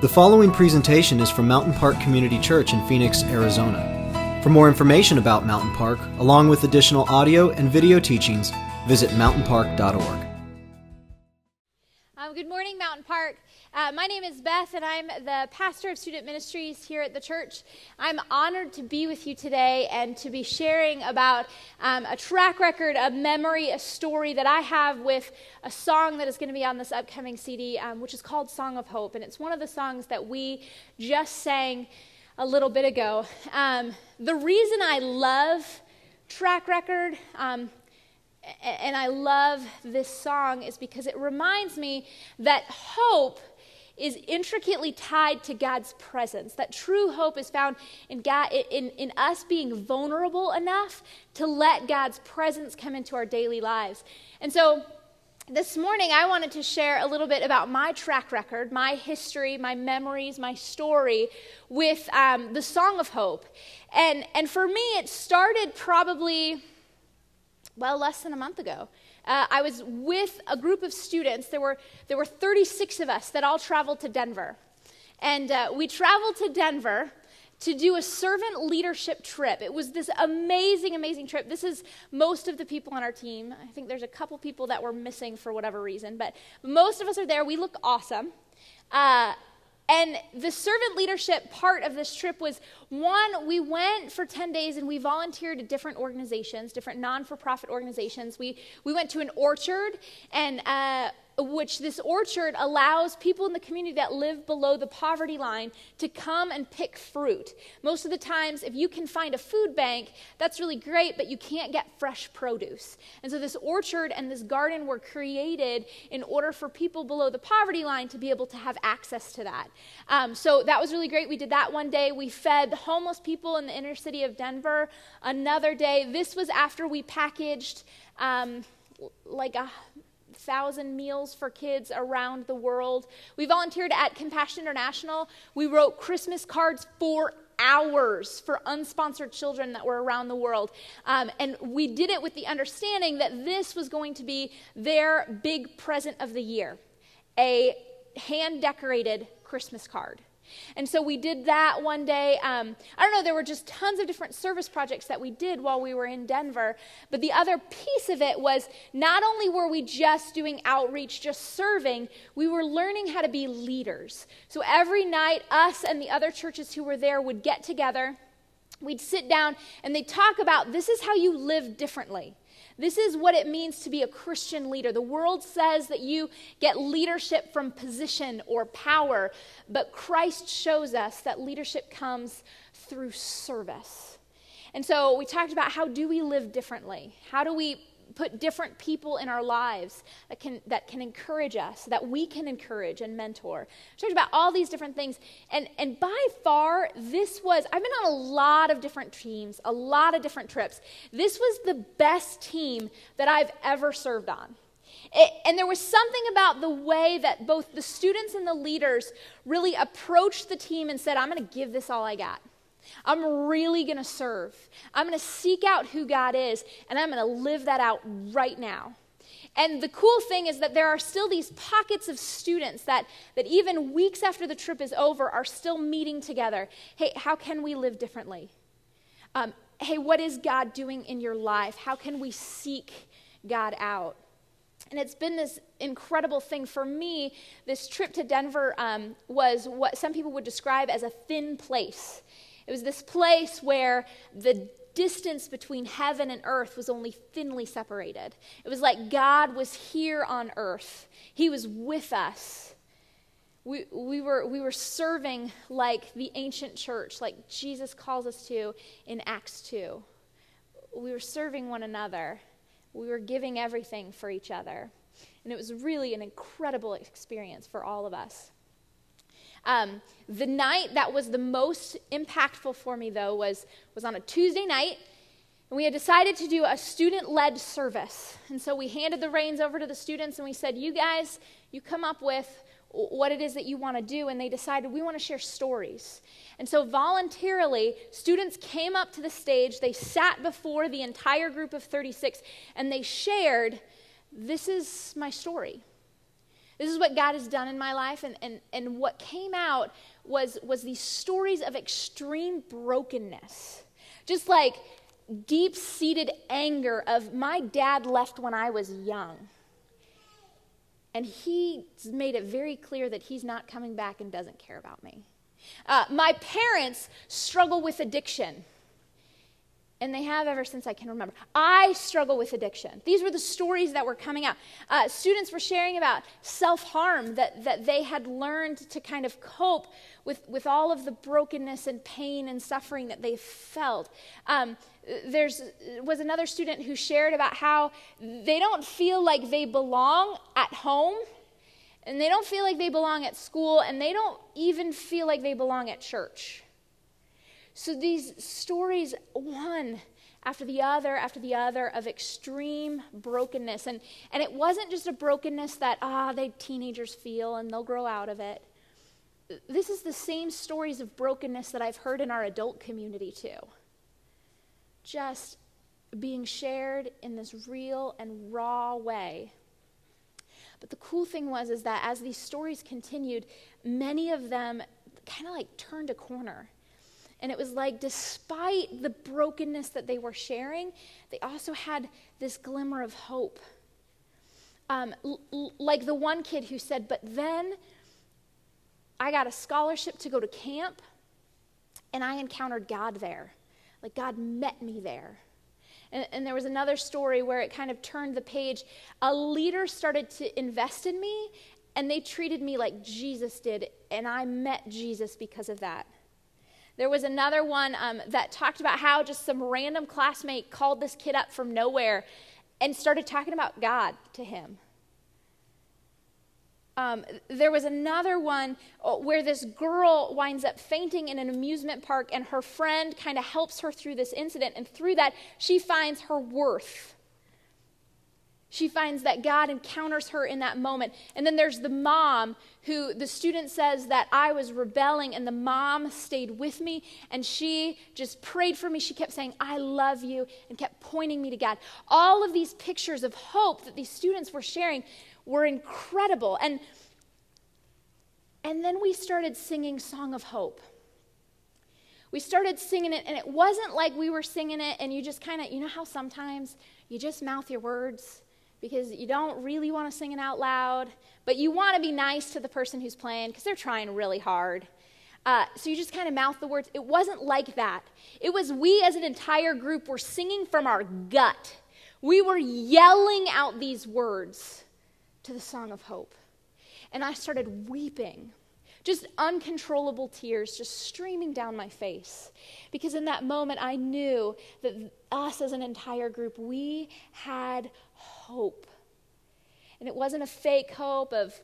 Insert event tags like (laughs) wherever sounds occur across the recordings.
The following presentation is from Mountain Park Community Church in Phoenix, Arizona. For more information about Mountain Park, along with additional audio and video teachings, visit mountainpark.org. Um, good morning, Mountain Park. Uh, my name is Beth, and I'm the pastor of student ministries here at the church. I'm honored to be with you today and to be sharing about um, a track record, a memory, a story that I have with a song that is going to be on this upcoming CD, um, which is called Song of Hope. And it's one of the songs that we just sang a little bit ago. Um, the reason I love track record, um, and I love this song is because it reminds me that hope is intricately tied to God's presence. That true hope is found in, God, in, in us being vulnerable enough to let God's presence come into our daily lives. And so this morning, I wanted to share a little bit about my track record, my history, my memories, my story with um, the Song of Hope. And, and for me, it started probably, well, less than a month ago uh, I was with a group of students. There were, there were 36 of us that all traveled to Denver. And uh, we traveled to Denver to do a servant leadership trip. It was this amazing, amazing trip. This is most of the people on our team. I think there's a couple people that were missing for whatever reason, but most of us are there. We look awesome. Uh, and the servant leadership part of this trip was one, we went for 10 days and we volunteered at different organizations, different non for profit organizations. We, we went to an orchard and uh, which this orchard allows people in the community that live below the poverty line to come and pick fruit. Most of the times, if you can find a food bank, that's really great, but you can't get fresh produce. And so, this orchard and this garden were created in order for people below the poverty line to be able to have access to that. Um, so, that was really great. We did that one day. We fed homeless people in the inner city of Denver another day. This was after we packaged. Um, like a thousand meals for kids around the world. We volunteered at Compassion International. We wrote Christmas cards for hours for unsponsored children that were around the world. Um, and we did it with the understanding that this was going to be their big present of the year a hand decorated Christmas card. And so we did that one day. Um, I don't know, there were just tons of different service projects that we did while we were in Denver. But the other piece of it was not only were we just doing outreach, just serving, we were learning how to be leaders. So every night, us and the other churches who were there would get together. We'd sit down and they'd talk about this is how you live differently. This is what it means to be a Christian leader. The world says that you get leadership from position or power, but Christ shows us that leadership comes through service. And so we talked about how do we live differently? How do we put different people in our lives that can, that can encourage us, that we can encourage and mentor. I talked about all these different things. And, and by far, this was, I've been on a lot of different teams, a lot of different trips. This was the best team that I've ever served on. It, and there was something about the way that both the students and the leaders really approached the team and said, I'm going to give this all I got. I'm really going to serve. I'm going to seek out who God is, and I'm going to live that out right now. And the cool thing is that there are still these pockets of students that, that even weeks after the trip is over are still meeting together. Hey, how can we live differently? Um, hey, what is God doing in your life? How can we seek God out? And it's been this incredible thing for me. This trip to Denver um, was what some people would describe as a thin place. It was this place where the distance between heaven and earth was only thinly separated. It was like God was here on earth, He was with us. We, we, were, we were serving like the ancient church, like Jesus calls us to in Acts 2. We were serving one another. We were giving everything for each other. And it was really an incredible experience for all of us. Um, the night that was the most impactful for me, though, was, was on a Tuesday night. And we had decided to do a student led service. And so we handed the reins over to the students and we said, You guys, you come up with what it is that you want to do. And they decided, We want to share stories. And so voluntarily, students came up to the stage. They sat before the entire group of 36 and they shared, This is my story. This is what God has done in my life. And, and, and what came out was, was these stories of extreme brokenness. Just like deep seated anger of my dad left when I was young. And he made it very clear that he's not coming back and doesn't care about me. Uh, my parents struggle with addiction and they have ever since I can remember. I struggle with addiction. These were the stories that were coming out. Uh, students were sharing about self harm, that, that they had learned to kind of cope with, with all of the brokenness and pain and suffering that they felt. Um, there's was another student who shared about how they don't feel like they belong at home and they don't feel like they belong at school and they don't even feel like they belong at church so these stories, one after the other after the other, of extreme brokenness. And, and it wasn't just a brokenness that, ah, they teenagers feel and they'll grow out of it. This is the same stories of brokenness that I've heard in our adult community too. Just being shared in this real and raw way. But the cool thing was is that as these stories continued, many of them kind of like turned a corner and it was like, despite the brokenness that they were sharing, they also had this glimmer of hope. Um, l- like the one kid who said, But then I got a scholarship to go to camp, and I encountered God there. Like God met me there. And, and, there was another story where it kind of turned the page. A leader started to invest in me, and they treated me like Jesus did, and I met Jesus because of that. There was another one um, that talked about how just some random classmate called this kid up from nowhere and started talking about God to him. Um, there was another one uh, where this girl winds up fainting in an amusement park, and her friend kind of helps her through this incident. And through that, she finds her worth she finds that God encounters her in that moment. And then there's the mom who the student says that I was rebelling, and the mom stayed with me and she just prayed for me. She kept saying, I love you, and kept pointing me to God. All of these pictures of hope that these students were sharing were incredible. And, and then we started singing Song of Hope. We started singing it, and it wasn't like we were singing it and you just kind of, you know how sometimes you just mouth your words because you don't really want to sing it out loud, but you want to be nice to the person who's playing because they're trying really hard. Uh, so you just kind of mouth the words. It wasn't like that. It was we as an entire group were singing from our gut. We were yelling out these words to the song of hope. And I started weeping, just uncontrollable tears just streaming down my face. Because in that moment, I knew that us as an entire group, we had hope. And it wasn't a fake hope of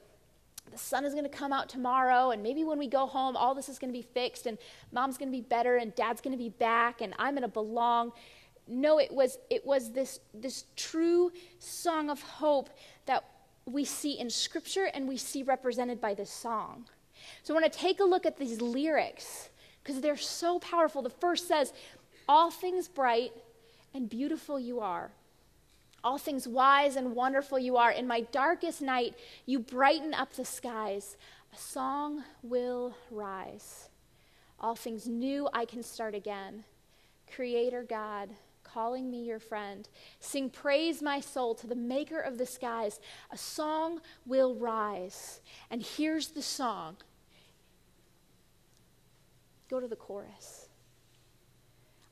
the sun is going to come out tomorrow, and maybe when we go home, all this is going to be fixed, and mom's going to be better, and dad's going to be back, and I'm going to belong. No, it was, it was this, this true song of hope that we see in Scripture and we see represented by this song. So I want to take a look at these lyrics because they're so powerful. The first says, All things bright and beautiful you are. All things wise and wonderful you are. In my darkest night, you brighten up the skies. A song will rise. All things new, I can start again. Creator God, calling me your friend. Sing praise, my soul, to the maker of the skies. A song will rise. And here's the song. Go to the chorus.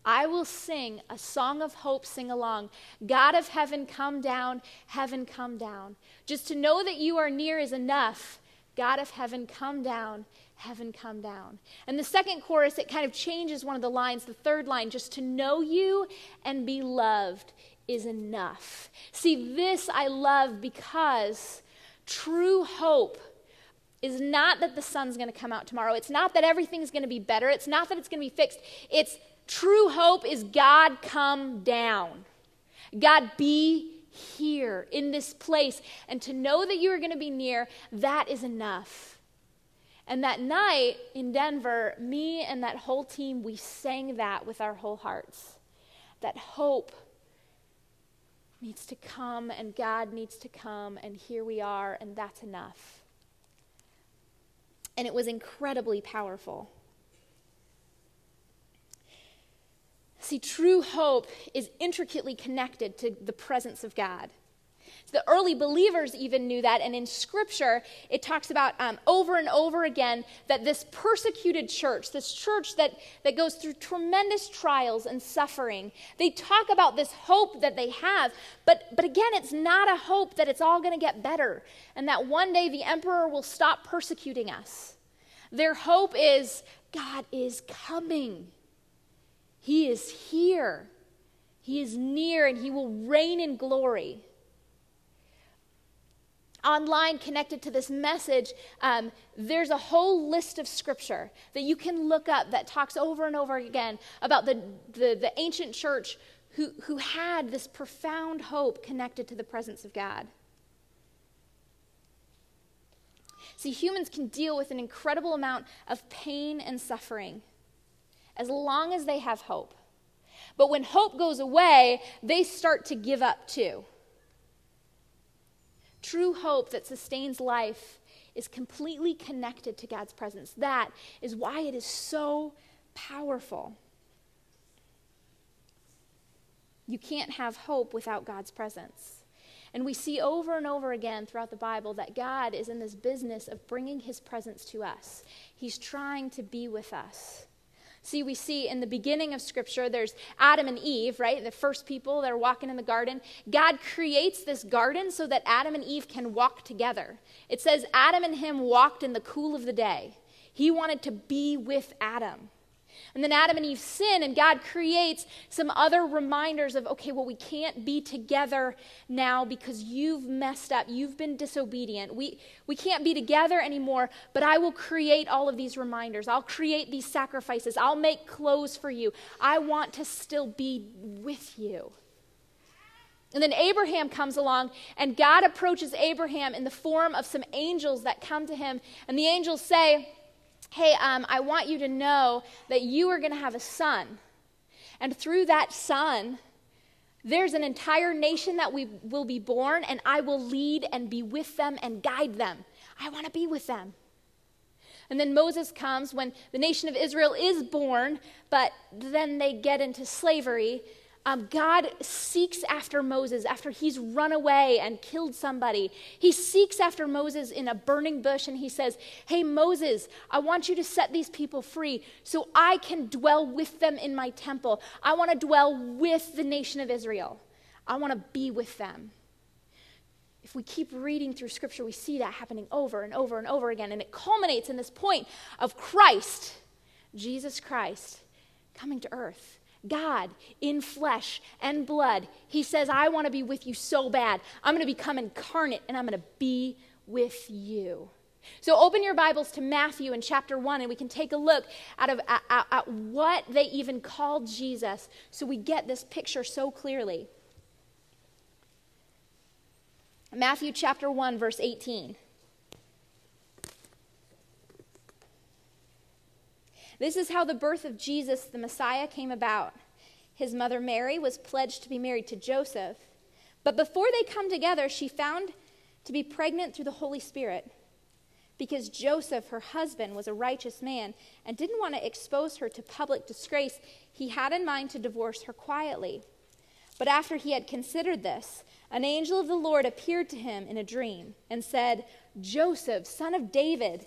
I will sing a song of hope, sing along. God of heaven, come down, heaven, come down. Just to know that you are near is enough. God of heaven, come down, heaven, come down. And the second chorus, it kind of changes one of the lines. The third line, just to know you and be loved is enough. See, this I love because true hope is not that the sun's going to come out tomorrow. It's not that everything's going to be better. It's not that it's going to be fixed. It's True hope is God come down. God be here in this place. And to know that you are going to be near, that is enough. And that night in Denver, me and that whole team, we sang that with our whole hearts. That hope needs to come and God needs to come, and here we are, and that's enough. And it was incredibly powerful. See, true hope is intricately connected to the presence of God. The early believers even knew that, and in Scripture, it talks about um, over and over again that this persecuted church, this church that, that goes through tremendous trials and suffering, they talk about this hope that they have, but, but again, it's not a hope that it's all going to get better and that one day the emperor will stop persecuting us. Their hope is God is coming, He is here, He is near, and He will reign in glory online connected to this message, um, there's a whole list of scripture that you can look up that talks over and over again about the, the, the ancient church who, who had this profound hope connected to the presence of God. See, humans can deal with an incredible amount of pain and suffering as long as they have hope. But when hope goes away, they start to give up too. True hope that sustains life is completely connected to God's presence. That is why it is so powerful. You can't have hope without God's presence. And we see over and over again throughout the Bible that God is in this business of bringing his presence to us. He's trying to be with us. See, we see in the beginning of Scripture, there's Adam and Eve, right? The first people that are walking in the garden. God creates this garden so that Adam and Eve can walk together. It says Adam and him walked in the cool of the day. He wanted to be with Adam. And then Adam and Eve sin, and God creates some other reminders of, okay, well, we can't be together now because you've messed up. You've been disobedient. We, we can't be together anymore, but I will create all of these reminders. I'll create these sacrifices. I'll make clothes for you. I want to still be with you. And then Abraham comes along, and God approaches Abraham in the form of some angels that come to him. And the angels say, hey, um, I want you to know that you are going to have a son. And through that son, there's an entire nation that we will be born, and I will lead and be with them and guide them. I want to be with them. And then Moses comes when the nation of Israel is born, but then they get into slavery um, God seeks after Moses after he's run away and killed somebody. He seeks after Moses in a burning bush and he says, Hey, Moses, I want you to set these people free so I can dwell with them in my temple. I want to dwell with the nation of Israel. I want to be with them. If we keep reading through scripture, we see that happening over and over and over again. And it culminates in this point of Christ, Jesus Christ, coming to earth God in flesh and blood. He says, I want to be with you so bad. I'm going to become incarnate and I'm going to be with you. So open your Bibles to Matthew in chapter 1 and we can take a look at, of, at, at what they even called Jesus so we get this picture so clearly. Matthew chapter 1, verse 18. This is how the birth of Jesus, the Messiah, came about. His mother Mary was pledged to be married to Joseph, but before they come together, she found to be pregnant through the Holy Spirit. Because Joseph, her husband, was a righteous man and didn't want to expose her to public disgrace, he had in mind to divorce her quietly. But after he had considered this, an angel of the Lord appeared to him in a dream and said, Joseph, son of David,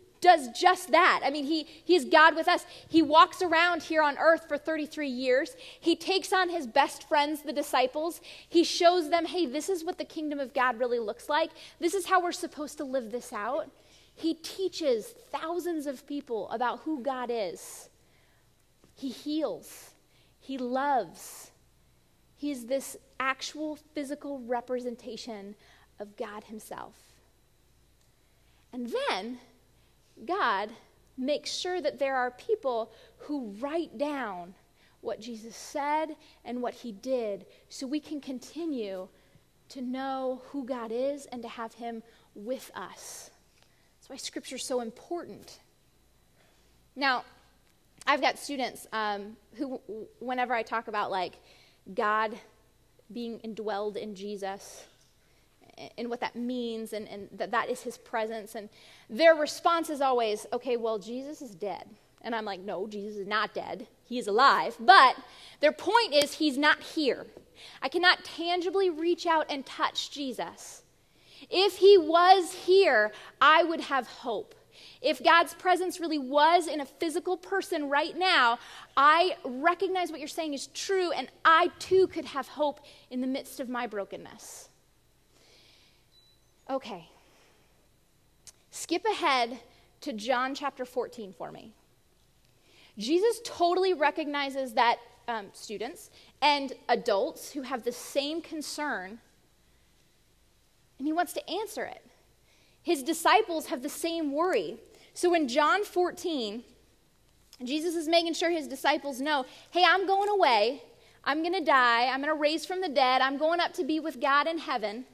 does just that. I mean, he, he is God with us. He walks around here on earth for 33 years. He takes on his best friends, the disciples. He shows them, hey, this is what the kingdom of God really looks like. This is how we're supposed to live this out. He teaches thousands of people about who God is. He heals, he loves. He's this actual physical representation of God Himself. And then God makes sure that there are people who write down what Jesus said and what He did so we can continue to know who God is and to have Him with us. That's why Scripture is so important. Now, I've got students um, who, whenever I talk about like God being indwelled in Jesus and what that means and, and that that is his presence, and their response is always, okay, well, Jesus is dead. And I'm like, no, Jesus is not dead. He is alive. But their point is, he's not here. I cannot tangibly reach out and touch Jesus. If he was here, I would have hope. If God's presence really was in a physical person right now, I recognize what you're saying is true, and I too could have hope in the midst of my brokenness. Okay. Skip ahead to John chapter 14 for me. Jesus totally recognizes that um, students and adults who have the same concern, and he wants to answer it. His disciples have the same worry. So in John 14, Jesus is making sure his disciples know hey, I'm going away. I'm going to die. I'm going to raise from the dead. I'm going up to be with God in heaven.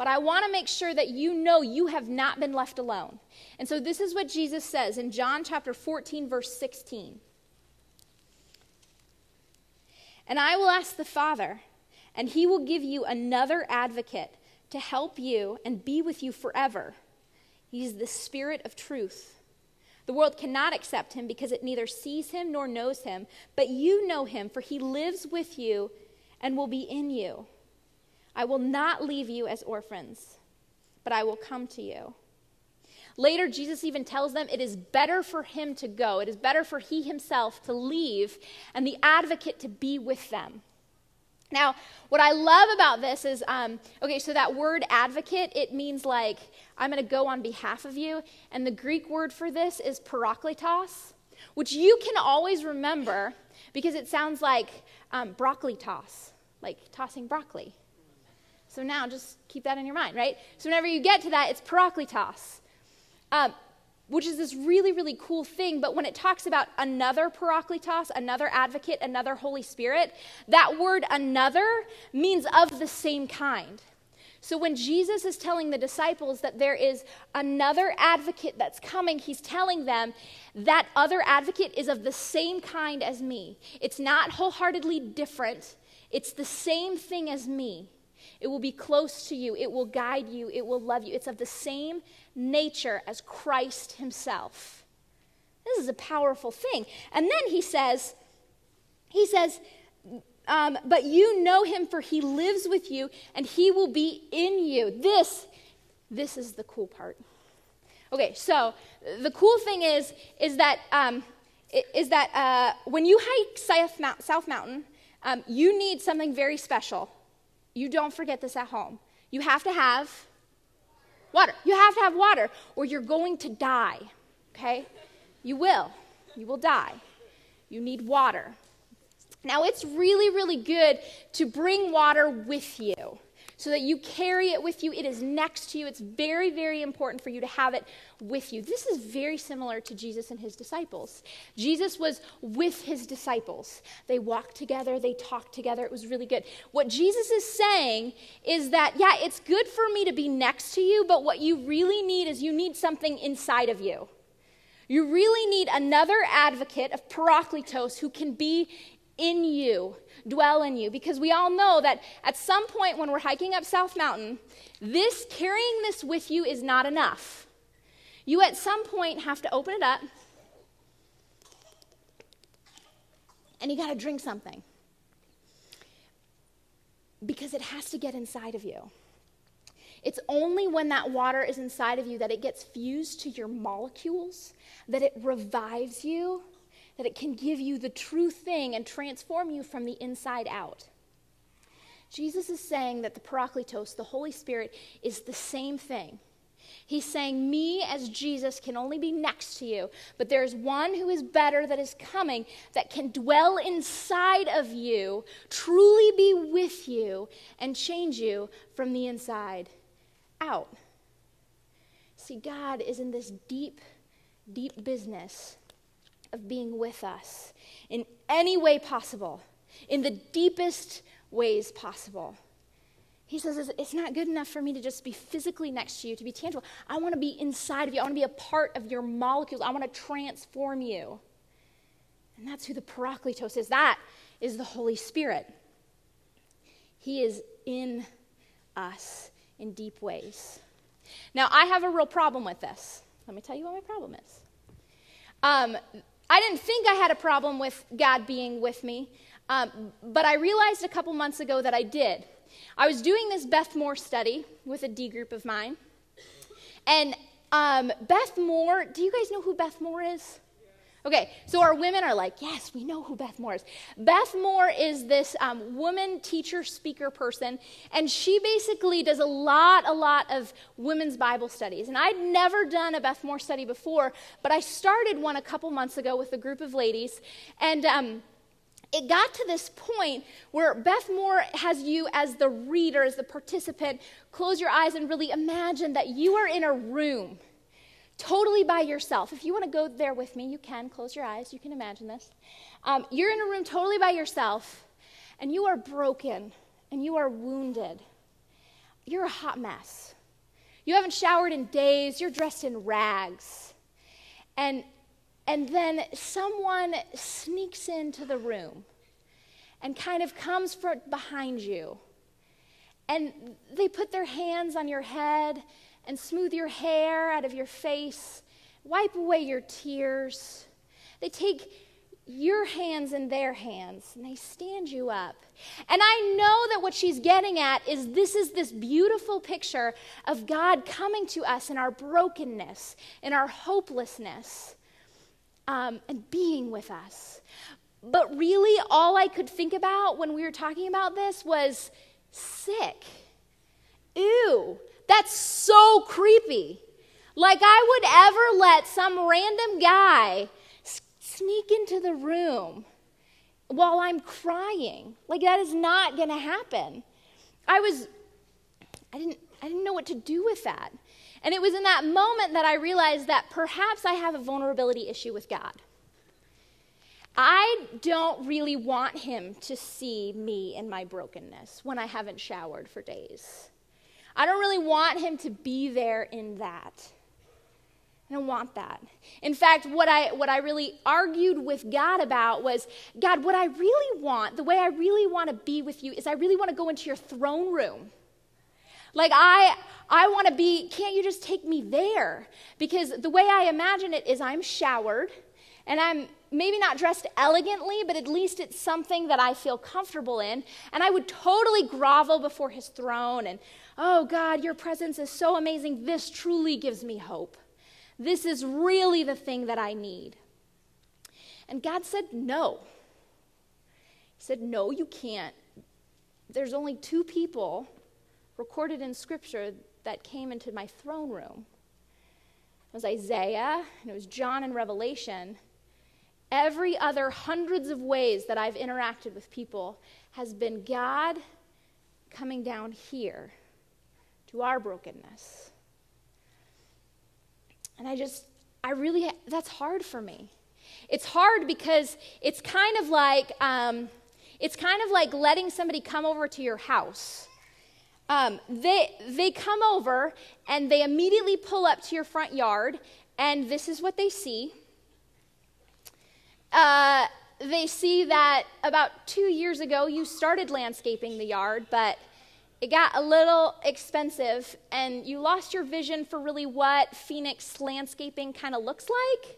But I want to make sure that you know you have not been left alone. And so this is what Jesus says in John chapter 14, verse 16. And I will ask the Father, and he will give you another advocate to help you and be with you forever. He's the Spirit of truth. The world cannot accept him because it neither sees him nor knows him, but you know him, for he lives with you and will be in you. I will not leave you as orphans, but I will come to you. Later, Jesus even tells them it is better for him to go. It is better for he himself to leave and the advocate to be with them. Now, what I love about this is um, okay, so that word advocate, it means like, I'm going to go on behalf of you. And the Greek word for this is parakletos, which you can always remember because it sounds like um, broccoli toss, like tossing broccoli. So now just keep that in your mind, right? So whenever you get to that, it's parakletos, um, which is this really, really cool thing. But when it talks about another parakletos, another advocate, another Holy Spirit, that word another means of the same kind. So when Jesus is telling the disciples that there is another advocate that's coming, he's telling them that other advocate is of the same kind as me. It's not wholeheartedly different, it's the same thing as me. It will be close to you. It will guide you. It will love you. It's of the same nature as Christ himself. This is a powerful thing. And then he says, he says, um, but you know him for he lives with you and he will be in you. This, this is the cool part. Okay, so the cool thing is, is that, um, is that uh, when you hike South, South Mountain, um, you need something very special you don't forget this at home. You have to have water. You have to have water, or you're going to die. Okay? You will. You will die. You need water. Now, it's really, really good to bring water with you so that you carry it with you. It is next to you. It's very, very important for you to have it with you. This is very similar to Jesus and his disciples. Jesus was with his disciples. They walked together, they talked together. It was really good. What Jesus is saying is that, yeah, it's good for me to be next to you, but what you really need is you need something inside of you. You really need another advocate of Parakletos who can be in you, dwell in you. Because we all know that at some point when we're hiking up South Mountain, this carrying this with you is not enough. You at some point have to open it up and you got to drink something. Because it has to get inside of you. It's only when that water is inside of you that it gets fused to your molecules, that it revives you, that it can give you the true thing and transform you from the inside out. Jesus is saying that the Parakletos, the Holy Spirit, is the same thing. He's saying, Me as Jesus can only be next to you, but there's one who is better that is coming that can dwell inside of you, truly be with you, and change you from the inside out. See, God is in this deep, deep business of being with us in any way possible, in the deepest ways possible. He says, It's not good enough for me to just be physically next to you, to be tangible. I want to be inside of you. I want to be a part of your molecules. I want to transform you. And that's who the Parakletos is. That is the Holy Spirit. He is in us in deep ways. Now, I have a real problem with this. Let me tell you what my problem is. Um, I didn't think I had a problem with God being with me, um, but I realized a couple months ago that I did. I was doing this Beth Moore study with a D group of mine, and um, Beth Moore, do you guys know who Beth Moore is? Okay, so our women are like, yes, we know who Beth Moore is. Beth Moore is this um, woman teacher speaker person, and she basically does a lot, a lot of women's Bible studies. And I'd never done a Beth Moore study before, but I started one a couple months ago with a group of ladies, and um, it got to this point where Beth Moore has you as the reader, as the participant, close your eyes and really imagine that you are in a room totally by yourself. If you want to go there with me, you can. Close your eyes. You can imagine this. Um, you're in a room totally by yourself, and you are broken, and you are wounded. You're a hot mess. You haven't showered in days. You're dressed in rags. And, and then someone sneaks into the room and kind of comes from behind you. And they put their hands on your head and smooth your hair out of your face, wipe away your tears. They take your hands in their hands and they stand you up. And I know that what she's getting at is this is this beautiful picture of God coming to us in our brokenness, in our hopelessness, um, and being with us. But really, all I could think about when we were talking about this was sick. Ew, that's so creepy. Like I would ever let some random guy sneak into the room while I'm crying. Like that is not going to happen. I was I didn't I didn't know what to do with that. And it was in that moment that I realized that perhaps I have a vulnerability issue with God. I don't really want him to see me in my brokenness when I haven't showered for days. I don't really want him to be there in that. I don't want that. In fact, what I, what I really argued with God about was God, what I really want, the way I really want to be with you, is I really want to go into your throne room. Like, I, I want to be, can't you just take me there? Because the way I imagine it is I'm showered and I'm maybe not dressed elegantly, but at least it's something that I feel comfortable in. And I would totally grovel before his throne and Oh, God, your presence is so amazing. This truly gives me hope. This is really the thing that I need. And God said, No. He said, No, you can't. There's only two people recorded in Scripture that came into my throne room. It was Isaiah, and it was John in Revelation. Every other hundreds of ways that I've interacted with people has been God coming down here to our brokenness. And I just, I really, that's hard for me. It's hard because it's kind of like, um, it's kind of like letting somebody come over to your house. Um, they, they come over and they immediately pull up to your front yard, and this is what they see. Uh, they see that about two years ago you started landscaping the yard, but it got a little expensive and you lost your vision for really what Phoenix landscaping kind of looks like.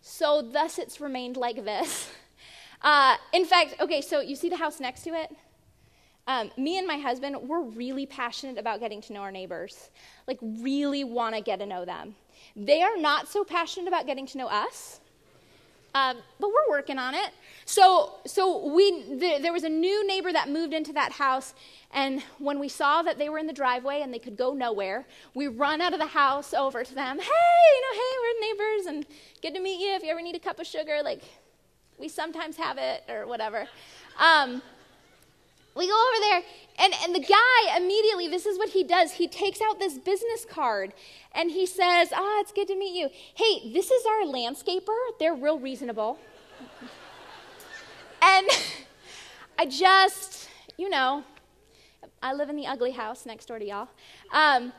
So, thus, it's remained like this. (laughs) Uh, in fact, okay, so you see the house next to it? Um, me and my husband, we're really passionate about getting to know our neighbors, like, really want to get to know them. They are not so passionate about getting to know us. Um, but we're working on it. So, so we the, there was a new neighbor that moved into that house, and when we saw that they were in the driveway and they could go nowhere, we run out of the house over to them. Hey, you know, hey, we're neighbors, and good to meet you. If you ever need a cup of sugar, like we sometimes have it or whatever. Um, we go over there, and, and the guy immediately, this is what he does. He takes out this business card and he says, Ah, it's good to meet you. Hey, this is our landscaper. They're real reasonable. (laughs) and (laughs) I just, you know, I live in the ugly house next door to y'all. Um,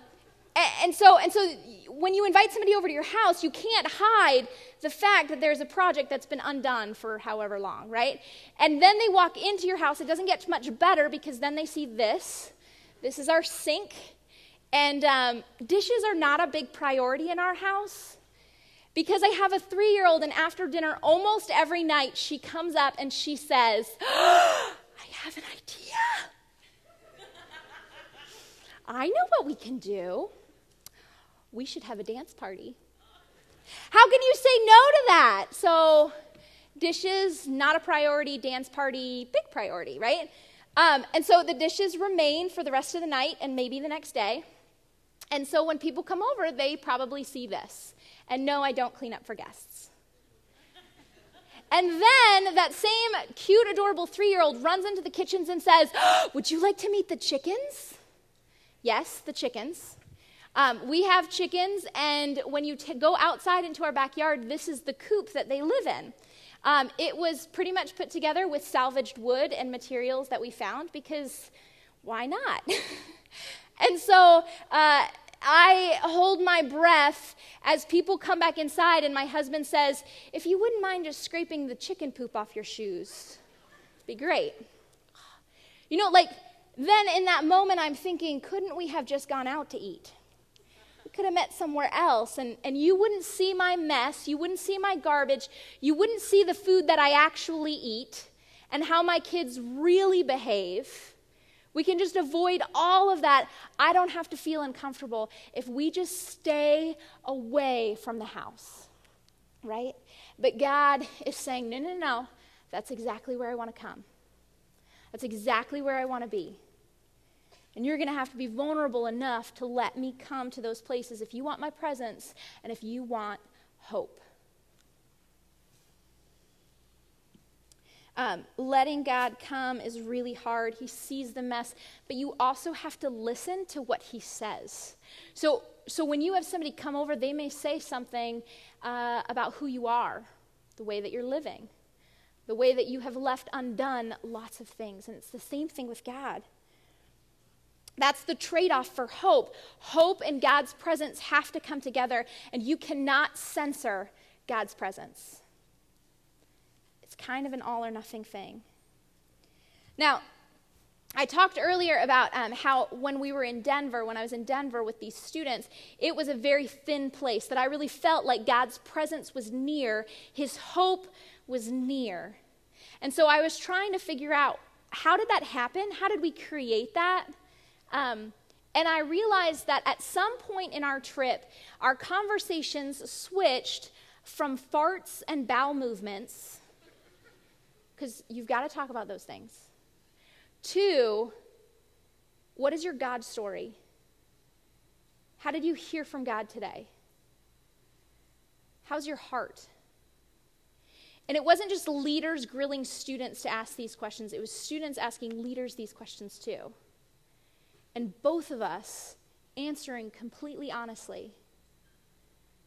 and so, and so when you invite somebody over to your house, you can't hide the fact that there's a project that's been undone for however long, right? And then they walk into your house. It doesn't get much better because then they see this. This is our sink. And um, dishes are not a big priority in our house because I have a three year old, and after dinner, almost every night, she comes up and she says, (gasps) I have an idea. (laughs) I know what we can do we should have a dance party. How can you say no to that? So, dishes, not a priority, dance party, big priority, right? Um, and so the dishes remain for the rest of the night and maybe the next day. And so when people come over, they probably see this. And no, I don't clean up for guests. And then that same cute, adorable three year old runs into the kitchens and says, (gasps) Would you like to meet the chickens? Yes, the chickens. Um, we have chickens, and when you t- go outside into our backyard, this is the coop that they live in. Um, it was pretty much put together with salvaged wood and materials that we found because why not? (laughs) and so uh, I hold my breath as people come back inside, and my husband says, If you wouldn't mind just scraping the chicken poop off your shoes, it'd be great. You know, like, then in that moment, I'm thinking, couldn't we have just gone out to eat? Could have met somewhere else and, and you wouldn't see my mess, you wouldn't see my garbage, you wouldn't see the food that I actually eat and how my kids really behave. We can just avoid all of that. I don't have to feel uncomfortable if we just stay away from the house, right? But God is saying, no, no, no, that's exactly where I want to come. That's exactly where I want to be. And you're going to have to be vulnerable enough to let me come to those places if you want my presence and if you want hope. Um, letting God come is really hard. He sees the mess, but you also have to listen to what He says. So, so when you have somebody come over, they may say something uh, about who you are, the way that you're living, the way that you have left undone lots of things. And it's the same thing with God. That's the trade off for hope. Hope and God's presence have to come together, and you cannot censor God's presence. It's kind of an all or nothing thing. Now, I talked earlier about um, how when we were in Denver, when I was in Denver with these students, it was a very thin place that I really felt like God's presence was near, His hope was near. And so I was trying to figure out how did that happen? How did we create that? Um, and I realized that at some point in our trip, our conversations switched from farts and bowel movements, because you've got to talk about those things, to what is your God story? How did you hear from God today? How's your heart? And it wasn't just leaders grilling students to ask these questions, it was students asking leaders these questions too and both of us answering completely honestly.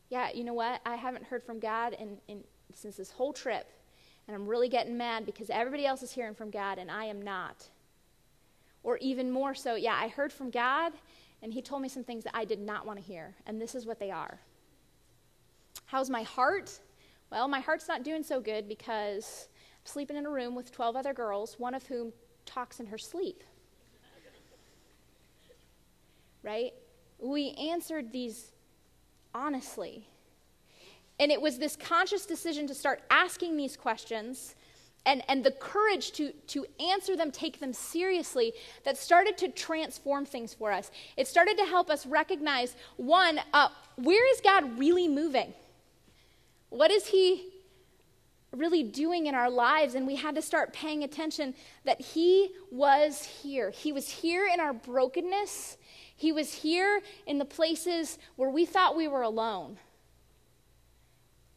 Yeah, you know what? I haven't heard from God in, in, since this whole trip, and I'm really getting mad because everybody else is hearing from God and I am not. Or even more so, yeah, I heard from God and He told me some things that I did not want to hear, and this is what they are. How's my heart? Well, my heart's not doing so good because I'm sleeping in a room with 12 other girls, one of whom talks in her sleep right? We answered these honestly. And it was this conscious decision to start asking these questions and, and the courage to, to answer them, take them seriously, that started to transform things for us. It started to help us recognize one, uh, where is God really moving? What is He really doing in our lives? And we had to start paying attention that He was here. He was here in our brokenness, he was here in the places where we thought we were alone.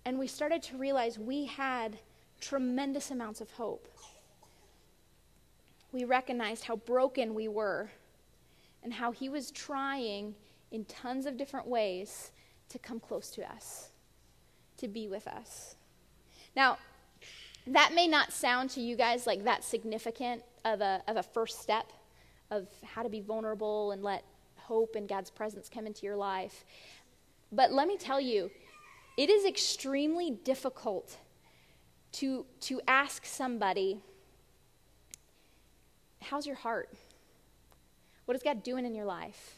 And we started to realize we had tremendous amounts of hope. we recognized how broken we were and how He was trying in tons of different ways to come close to us, to be with us. Now, that may not sound to you guys like that significant of a, of a first step of how to be vulnerable and let hope and God's presence come into your life. But let me tell you, it is extremely difficult to, to ask somebody, How's your heart? What is God doing in your life?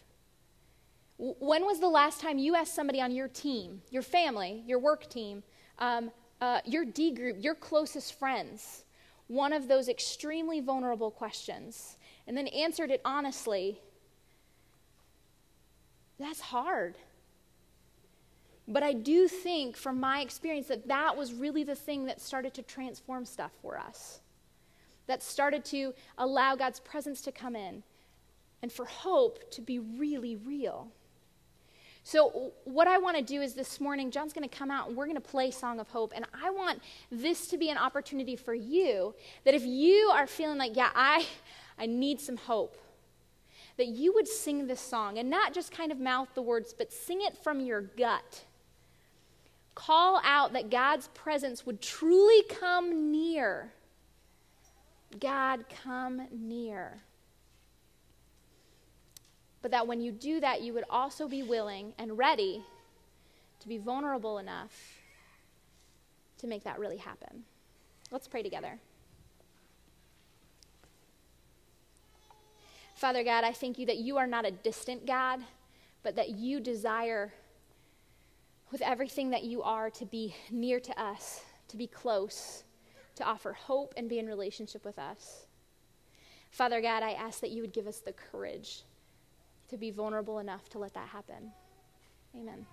When was the last time you asked somebody on your team, your family, your work team, um, uh, your D group, your closest friends, one of those extremely vulnerable questions, and then answered it honestly? That's hard. But I do think from my experience that that was really the thing that started to transform stuff for us. That started to allow God's presence to come in and for hope to be really real. So, what I want to do is this morning, John's going to come out and we're going to play Song of Hope. And I want this to be an opportunity for you that if you are feeling like, yeah, I, I need some hope, that you would sing this song and not just kind of mouth the words, but sing it from your gut. Call out that God's presence would truly come near. God, come near. But that when you do that, you would also be willing and ready to be vulnerable enough to make that really happen. Let's pray together. Father God, I thank you that you are not a distant God, but that you desire with everything that you are to be near to us, to be close, to offer hope and be in relationship with us. Father God, I ask that you would give us the courage to be vulnerable enough to let that happen. Amen.